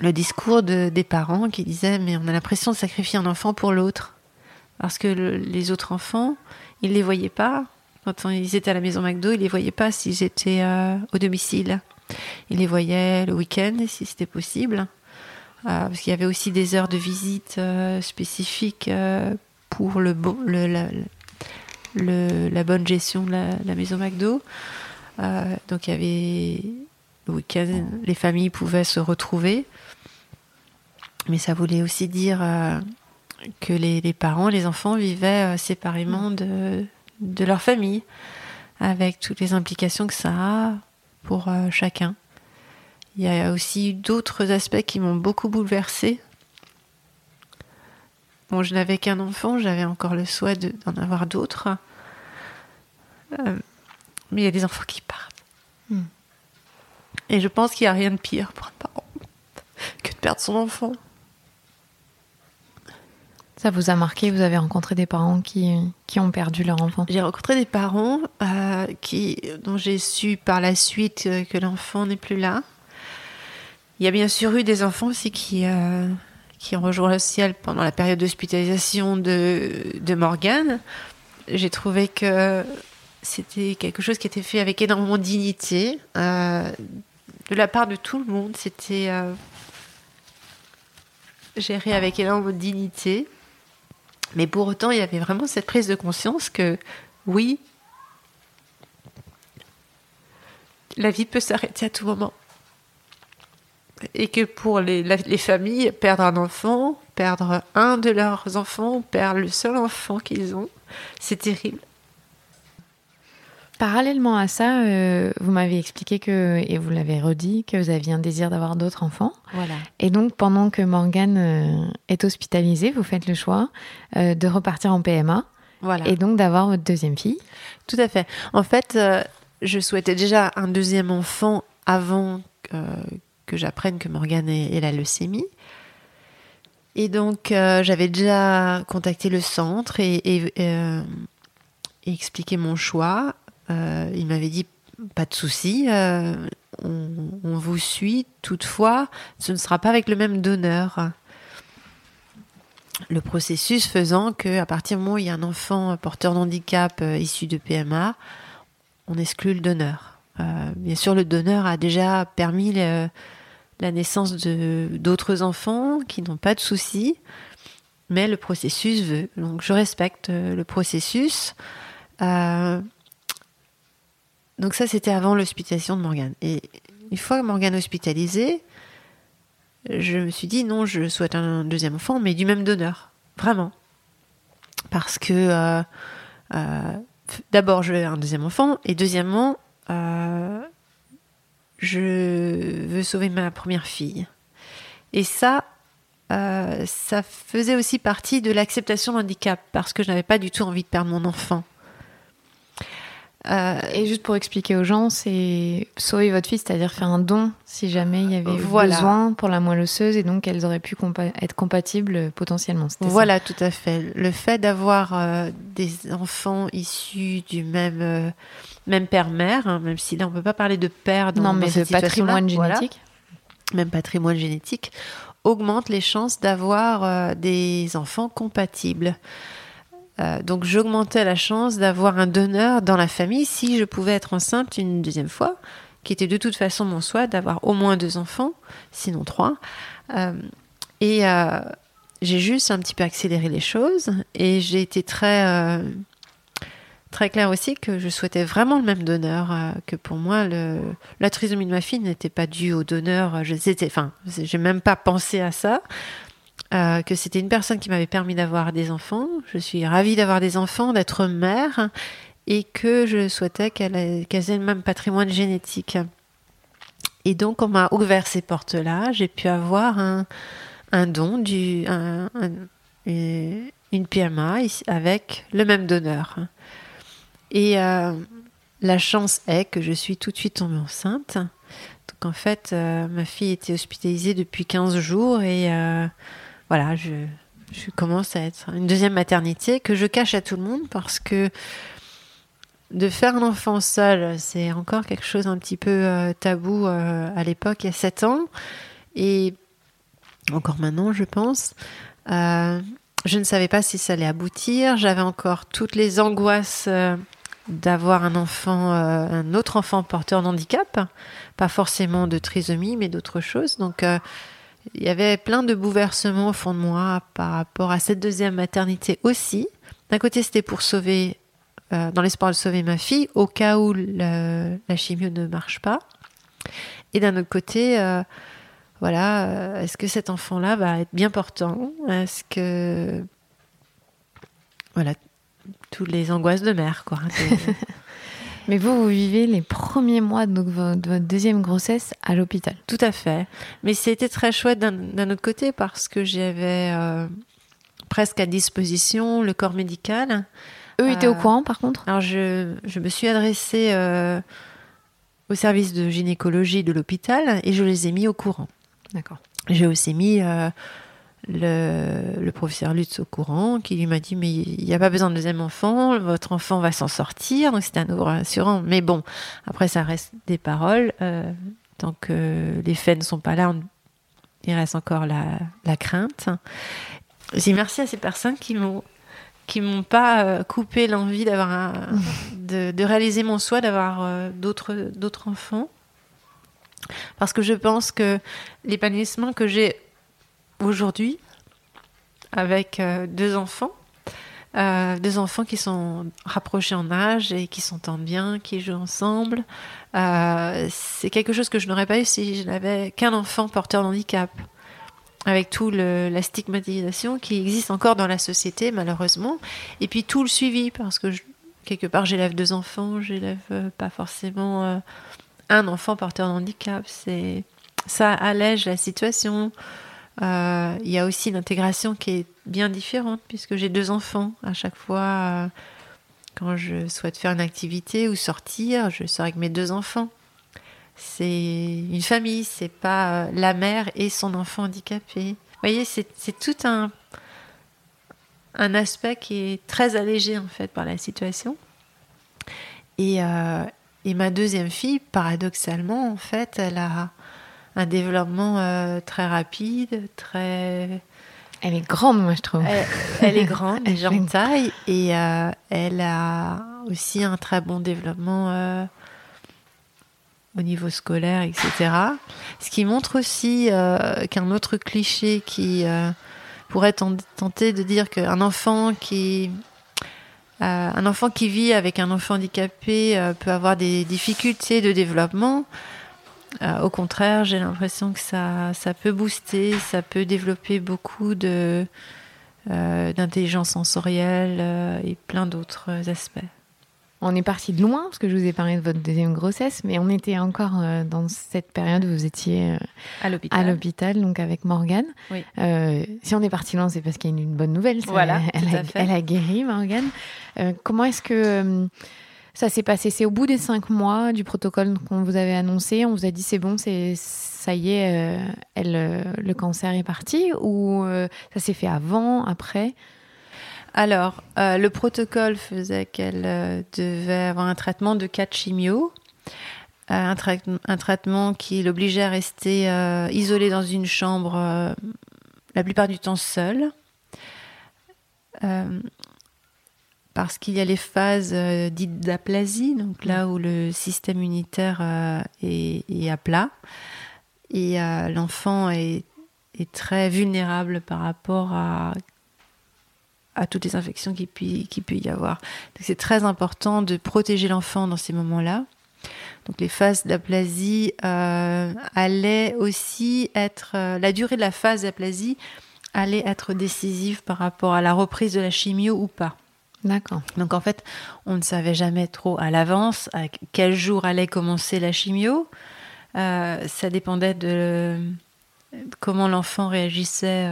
le discours de, des parents qui disaient mais on a l'impression de sacrifier un enfant pour l'autre. Parce que les autres enfants ils les voyaient pas. Quand ils étaient à la maison McDo ils les voyaient pas s'ils étaient euh, au domicile. Ils les voyaient le week-end si c'était possible. Euh, parce qu'il y avait aussi des heures de visite spécifiques pour le, bon, la, bonne gestion de la, la maison McDo. Donc il y avait le week-end, les familles pouvaient se retrouver. Mais ça voulait aussi dire euh, que les, parents, les enfants vivaient euh, séparément de, de, leur famille, avec toutes les implications que ça a pour euh, chacun. Il y a aussi d'autres aspects qui m'ont beaucoup bouleversée. Bon, je n'avais qu'un enfant, j'avais encore le souhait d'en avoir d'autres. mais il y a des enfants qui partent. Hmm. Et je pense qu'il n'y a rien de pire pour un parent que de perdre son enfant. Ça vous a marqué Vous avez rencontré des parents qui, qui ont perdu leur enfant? J'ai rencontré des parents euh, qui, dont j'ai su par la suite que l'enfant n'est plus là. Il y a bien sûr eu des enfants aussi qui, euh, qui ont rejoint le ciel pendant la période d'hospitalisation de, de Morgane. J'ai trouvé que c'était quelque chose qui était fait avec énormément de dignité. Euh, de la part de tout le monde. C'était euh, géré avec énormément de dignité. Mais pour autant, il y avait vraiment cette prise de conscience que oui, la vie peut s'arrêter à tout moment. Et que pour les, familles, perdre un enfant, perdre un de leurs enfants, perdre le seul enfant qu'ils ont, c'est terrible. Parallèlement à ça, euh, vous m'avez expliqué que, et vous l'avez redit, que vous aviez un désir d'avoir d'autres enfants. Voilà. Et donc, pendant que Morgane euh, est hospitalisée, vous faites le choix euh, de repartir en PMA. Voilà. Et donc d'avoir votre deuxième fille. Tout à fait. En fait, je souhaitais déjà un deuxième enfant avant que j'apprenne que Morgane ait, la leucémie. Et donc, j'avais déjà contacté le centre et, et, et expliqué mon choix. Euh, il m'avait dit pas de souci, euh, on, vous suit. Toutefois, ce ne sera pas avec le même donneur. Le processus faisant que, à partir du moment où il y a un enfant porteur d'handicap euh, issu de PMA, on exclut le donneur. Bien sûr, le donneur a déjà permis la naissance de d'autres enfants qui n'ont pas de soucis, mais le processus veut. Donc, je respecte le processus. Donc ça, c'était avant l'hospitalisation de Morgane. Et une fois Morgane hospitalisée, je me suis dit non, je souhaite un deuxième enfant, mais du même donneur, vraiment. Parce que euh, euh, d'abord, je veux un deuxième enfant, et deuxièmement, euh, je veux sauver ma première fille. Et ça, ça faisait aussi partie de l'acceptation handicap, parce que je n'avais pas du tout envie de perdre mon enfant. Euh, Et juste pour expliquer aux gens, c'est sauver votre fille, c'est-à-dire faire un don si jamais il y avait Voilà. besoin pour la moelle osseuse et donc elles auraient pu compa- être compatibles euh, potentiellement. ça Voilà, tout à fait. Le fait d'avoir euh, des enfants issus du même, euh, même père-mère, hein, même si là on peut pas parler de père dans, non, dans mais cette patrimoine voilà, génétique. même patrimoine génétique, augmente les chances d'avoir euh, des enfants compatibles. Euh, donc j'augmentais la chance d'avoir un donneur dans la famille si je pouvais être enceinte une deuxième fois, qui était de toute façon mon souhait d'avoir au moins deux enfants, sinon trois. Euh, et euh, j'ai juste un petit peu accéléré les choses et j'ai été très très claire aussi que je souhaitais vraiment le même donneur, que pour moi la trisomie de ma fille n'était pas due au donneur. Je enfin, j'ai même pas pensé à ça. Euh, que c'était une personne qui m'avait permis d'avoir des enfants. Je suis ravie d'avoir des enfants, d'être mère, et que je souhaitais qu'elle ait- le même patrimoine génétique. Et donc, on m'a ouvert ces portes-là. J'ai pu avoir un, don, une PMA avec le même donneur. Et euh, la chance est que je suis tout de suite tombée enceinte. Donc en fait, euh, ma fille était hospitalisée depuis 15 jours et voilà, je, commence à être une deuxième maternité que je cache à tout le monde parce que de faire un enfant seul, c'est encore quelque chose un petit peu euh, tabou euh, à l'époque, il y a 7 ans. Et encore maintenant, je pense. Euh, je ne savais pas si ça allait aboutir. J'avais encore toutes les angoisses d'avoir un enfant, un autre enfant porteur d'handicap, pas forcément de trisomie, mais d'autres choses. Il y avait plein de bouleversements au fond de moi par rapport à cette deuxième maternité aussi. D'un côté, c'était pour sauver, euh, dans l'espoir de sauver ma fille, au cas où la chimio ne marche pas. Et d'un autre côté, euh, voilà, euh, est-ce que cet enfant-là va être bien portant? Est-ce que. Voilà, toutes les angoisses de mère, quoi. Mais vous, vous vivez les premiers mois de, vo- de votre deuxième grossesse à l'hôpital. Tout à fait. Mais c'était très chouette d'un autre côté parce que j'avais euh, presque à disposition le corps médical. Eux étaient Euh, au courant, par contre? Alors je, je me suis adressée euh, au service de gynécologie de l'hôpital et je les ai mis au courant. D'accord. J'ai aussi mis euh, le, le professeur Lutz au courant, qui lui m'a dit mais il n'y a pas besoin de deuxième enfant, votre enfant va s'en sortir, donc c'était un nouveau rassurant. Mais bon, après ça reste des paroles. euh, tant que les faits ne sont pas là, on- il reste encore la, la crainte. J'ai merci à ces personnes qui m'ont qui m'ont pas euh, coupé l'envie d'avoir de, de réaliser mon souhait d'avoir euh, d'autres d'autres enfants parce que je pense que l'épanouissement que j'ai aujourd'hui avec euh, deux enfants euh, deux enfants qui sont rapprochés en âge et qui s'entendent bien, qui jouent ensemble. Euh, c'est quelque chose que je n'aurais pas eu si je n'avais qu'un enfant porteur de handicap. Avec tout le, la stigmatisation qui existe encore dans la société, malheureusement. Et puis tout le suivi, parce que quelque part, j'élève deux enfants, j'élève pas forcément un enfant porteur de handicap. C'est, ça allège la situation. Euh, Il y a aussi l'intégration qui est bien différente puisque j'ai deux enfants. À chaque fois, euh, quand je souhaite faire une activité ou sortir, je sors avec mes deux enfants. C'est une famille, c'est pas euh, la mère et son enfant handicapé. voyez, c'est tout un, un aspect qui est très allégé en fait par la situation. Et, et ma deuxième fille, paradoxalement, en fait, elle a un développement euh, très rapide, très. Elle est grande, moi, je trouve. Elle, est grande, déjà en taille, et euh, elle a aussi un très bon développement au niveau scolaire, etc. Ce qui montre aussi qu'un autre cliché qui pourrait tenter de dire qu'un enfant qui euh, un enfant qui vit avec un enfant handicapé euh, peut avoir des difficultés de développement. Euh, au contraire, j'ai l'impression que ça, ça peut booster, ça peut développer beaucoup de, d'intelligence sensorielle et plein d'autres aspects. On est parti de loin, parce que je vous ai parlé de votre deuxième grossesse, mais on était encore euh, dans cette période où vous étiez euh, à l'hôpital, donc avec Morgane. Euh, si on est parti loin, c'est parce qu'il y a une, bonne nouvelle. voilà, elle, a, guéri, Morgane. comment est-ce que ça s'est passé C'est au bout des cinq mois du protocole qu'on vous avait annoncé, on vous a dit c'est bon, c'est ça y est, elle, le cancer est parti, ou ça s'est fait avant, après? Alors, euh, le protocole faisait qu'elle euh, devait avoir un traitement de quatre chimio, euh, un, traitement qui l'obligeait à rester isolée dans une chambre la plupart du temps seule, parce qu'il y a les phases dites d'aplasie, donc là où le système immunitaire est, est, à plat, et l'enfant est, est très vulnérable par rapport à à toutes les infections qu'il peut, peut y avoir. C'est très important de protéger l'enfant dans ces moments-là. Donc les phases d'aplasie euh, allaient aussi être... Euh, la durée de la phase d'aplasie allait être décisive par rapport à la reprise de la chimio ou pas. D'accord. Donc en fait, on ne savait jamais trop à l'avance à quel jour allait commencer la chimio. Euh, ça dépendait de comment l'enfant réagissait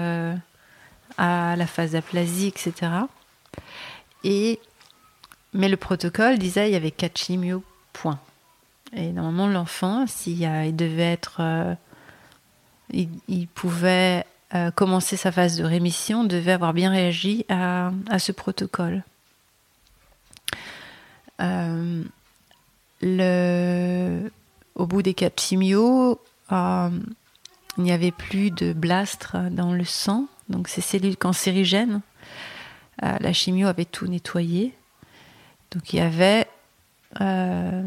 à la phase d'aplasie, etc. Et, mais le protocole disait il y avait quatre chimios, point. Et normalement, l'enfant, s'il il devait être. Euh, il, pouvait euh, commencer sa phase de rémission, devait avoir bien réagi à, ce protocole. Euh, le, au bout des quatre chimios, il n'y avait plus de blastre dans le sang donc ces cellules cancérigènes. Euh, la chimio avait tout nettoyé. Donc il y avait euh,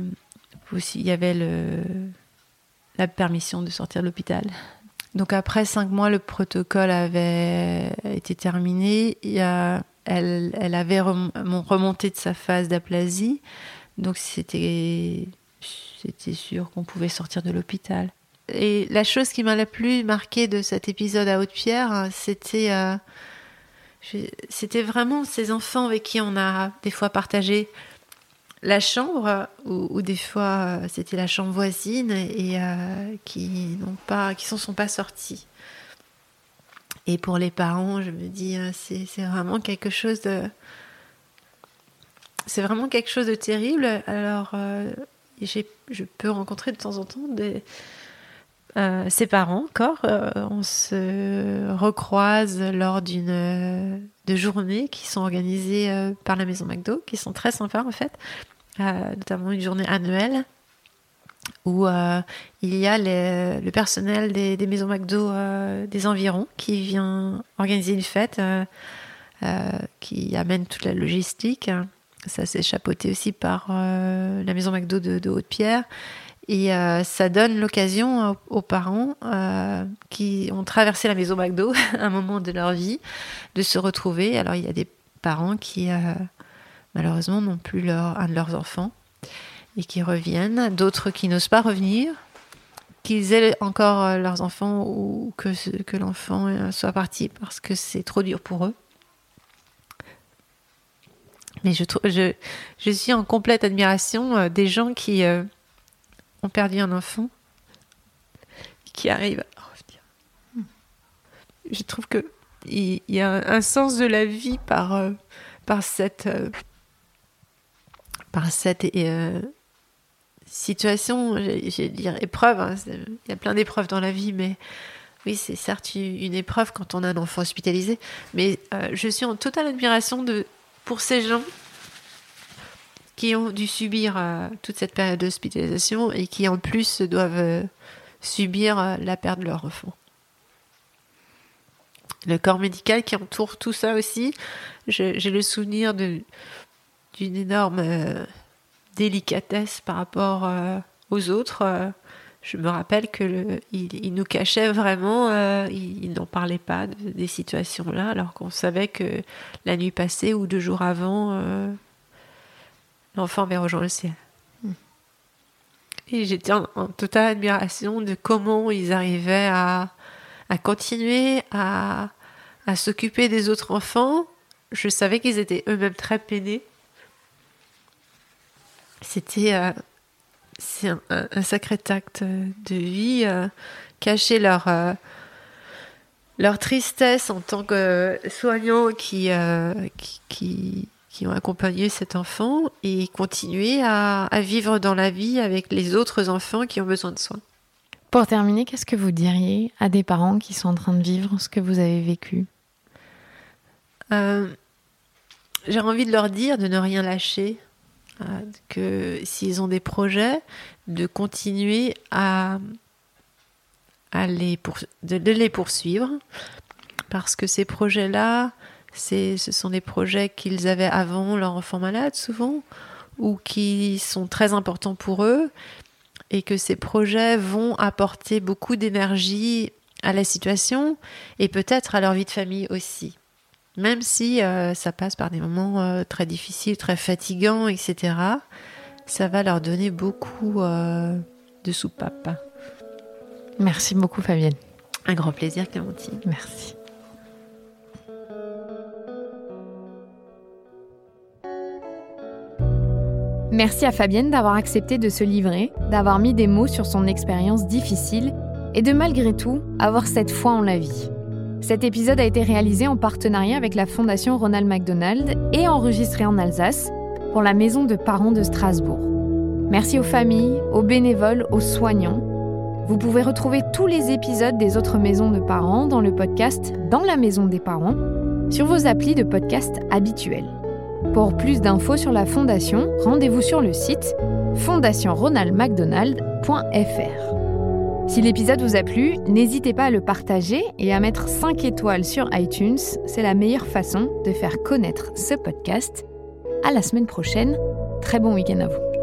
aussi, il y avait la permission de sortir de l'hôpital. Donc après cinq mois, le protocole avait été terminé. Il elle, avait remonté de sa phase d'aplasie. Donc c'était, sûr qu'on pouvait sortir de l'hôpital. Et la chose qui m'a la plus marquée de cet épisode à Haute-Pierre, hein, c'était euh, c'était vraiment ces enfants avec qui on a des fois partagé la chambre ou, des fois euh, c'était la chambre voisine et euh, qui n'ont pas qui s'en sont pas sortis. Et pour les parents, je me dis c'est vraiment quelque chose de c'est vraiment quelque chose de terrible. Alors je peux rencontrer de temps en temps des euh, ses parents encore. Euh, on se recroise lors d'une euh, de journées qui sont organisées par la maison McDo, qui sont très sympas en fait, notamment une journée annuelle où il y a le personnel des, maisons McDo des environs qui vient organiser une fête, qui amène toute la logistique. Ça s'est chapeauté aussi par la maison McDo de, Haute-Pierre. Et euh, ça donne l'occasion aux, parents euh, qui ont traversé la maison McDo à un moment de leur vie de se retrouver. Alors il y a des parents qui euh, malheureusement n'ont plus leur, un de leurs enfants et qui reviennent, d'autres qui n'osent pas revenir, qu'ils aient encore leurs enfants ou que, l'enfant soit parti parce que c'est trop dur pour eux. Mais je, suis en complète admiration des gens qui ont perdu un enfant qui arrive à revenir. Je trouve que il y a un sens de la vie par, euh, par cette, euh, par cette euh, situation, j'ai dire épreuve. Hein, il y a plein d'épreuves dans la vie, mais oui, c'est certes une épreuve quand on a un enfant hospitalisé, mais euh, je suis en totale admiration pour ces gens qui ont dû subir euh, toute cette période d'hospitalisation et qui en plus doivent euh, subir la perte de leur enfant. Le corps médical qui entoure tout ça aussi, j'ai le souvenir d'une énorme délicatesse par rapport aux autres je me rappelle que il, nous cachait vraiment, euh, il, n'en parlait pas des situations-là, alors qu'on savait que la nuit passée ou deux jours avant, euh, l'enfant avait rejoint le ciel. Hmm. Et j'étais en, totale admiration de comment ils arrivaient à, continuer à, s'occuper des autres enfants. Je savais qu'ils étaient eux-mêmes très peinés. C'était euh, c'est un, sacré acte de vie, euh, cacher leur, euh, leur tristesse en tant que soignants qui, qui, qui, ont accompagné cet enfant et continuer à, à, vivre dans la vie avec les autres enfants qui ont besoin de soins. Pour terminer, qu'est-ce que vous diriez à des parents qui sont en train de vivre ce que vous avez vécu? J'ai envie de leur dire de ne rien lâcher, que s'ils ont des projets, de continuer à, les poursuivre, parce que ces projets-là, ce sont des projets qu'ils avaient avant leur enfant malade souvent, ou qui sont très importants pour eux, et que ces projets vont apporter beaucoup d'énergie à la situation et peut-être à leur vie de famille aussi même si euh, ça passe par des moments euh, très difficiles, très fatigants, etc., ça va leur donner beaucoup euh, de soupape. Merci beaucoup Fabienne. Un grand plaisir Clémentine. Merci. Merci à Fabienne d'avoir accepté de se livrer, d'avoir mis des mots sur son expérience difficile et de malgré tout avoir cette foi en la vie. Cet épisode a été réalisé en partenariat avec la Fondation Ronald McDonald et enregistré en Alsace pour la Maison de parents de Strasbourg. Merci aux familles, aux bénévoles, aux soignants. Vous pouvez retrouver tous les épisodes des autres maisons de parents dans le podcast Dans la maison des parents sur vos applis de podcast habituels. Pour plus d'infos sur la fondation, rendez-vous sur le site fondationronaldmcdonald.fr. Si l'épisode vous a plu, n'hésitez pas à le partager et à mettre 5 étoiles sur iTunes. C'est la meilleure façon de faire connaître ce podcast. À la semaine prochaine. Très bon week-end à vous.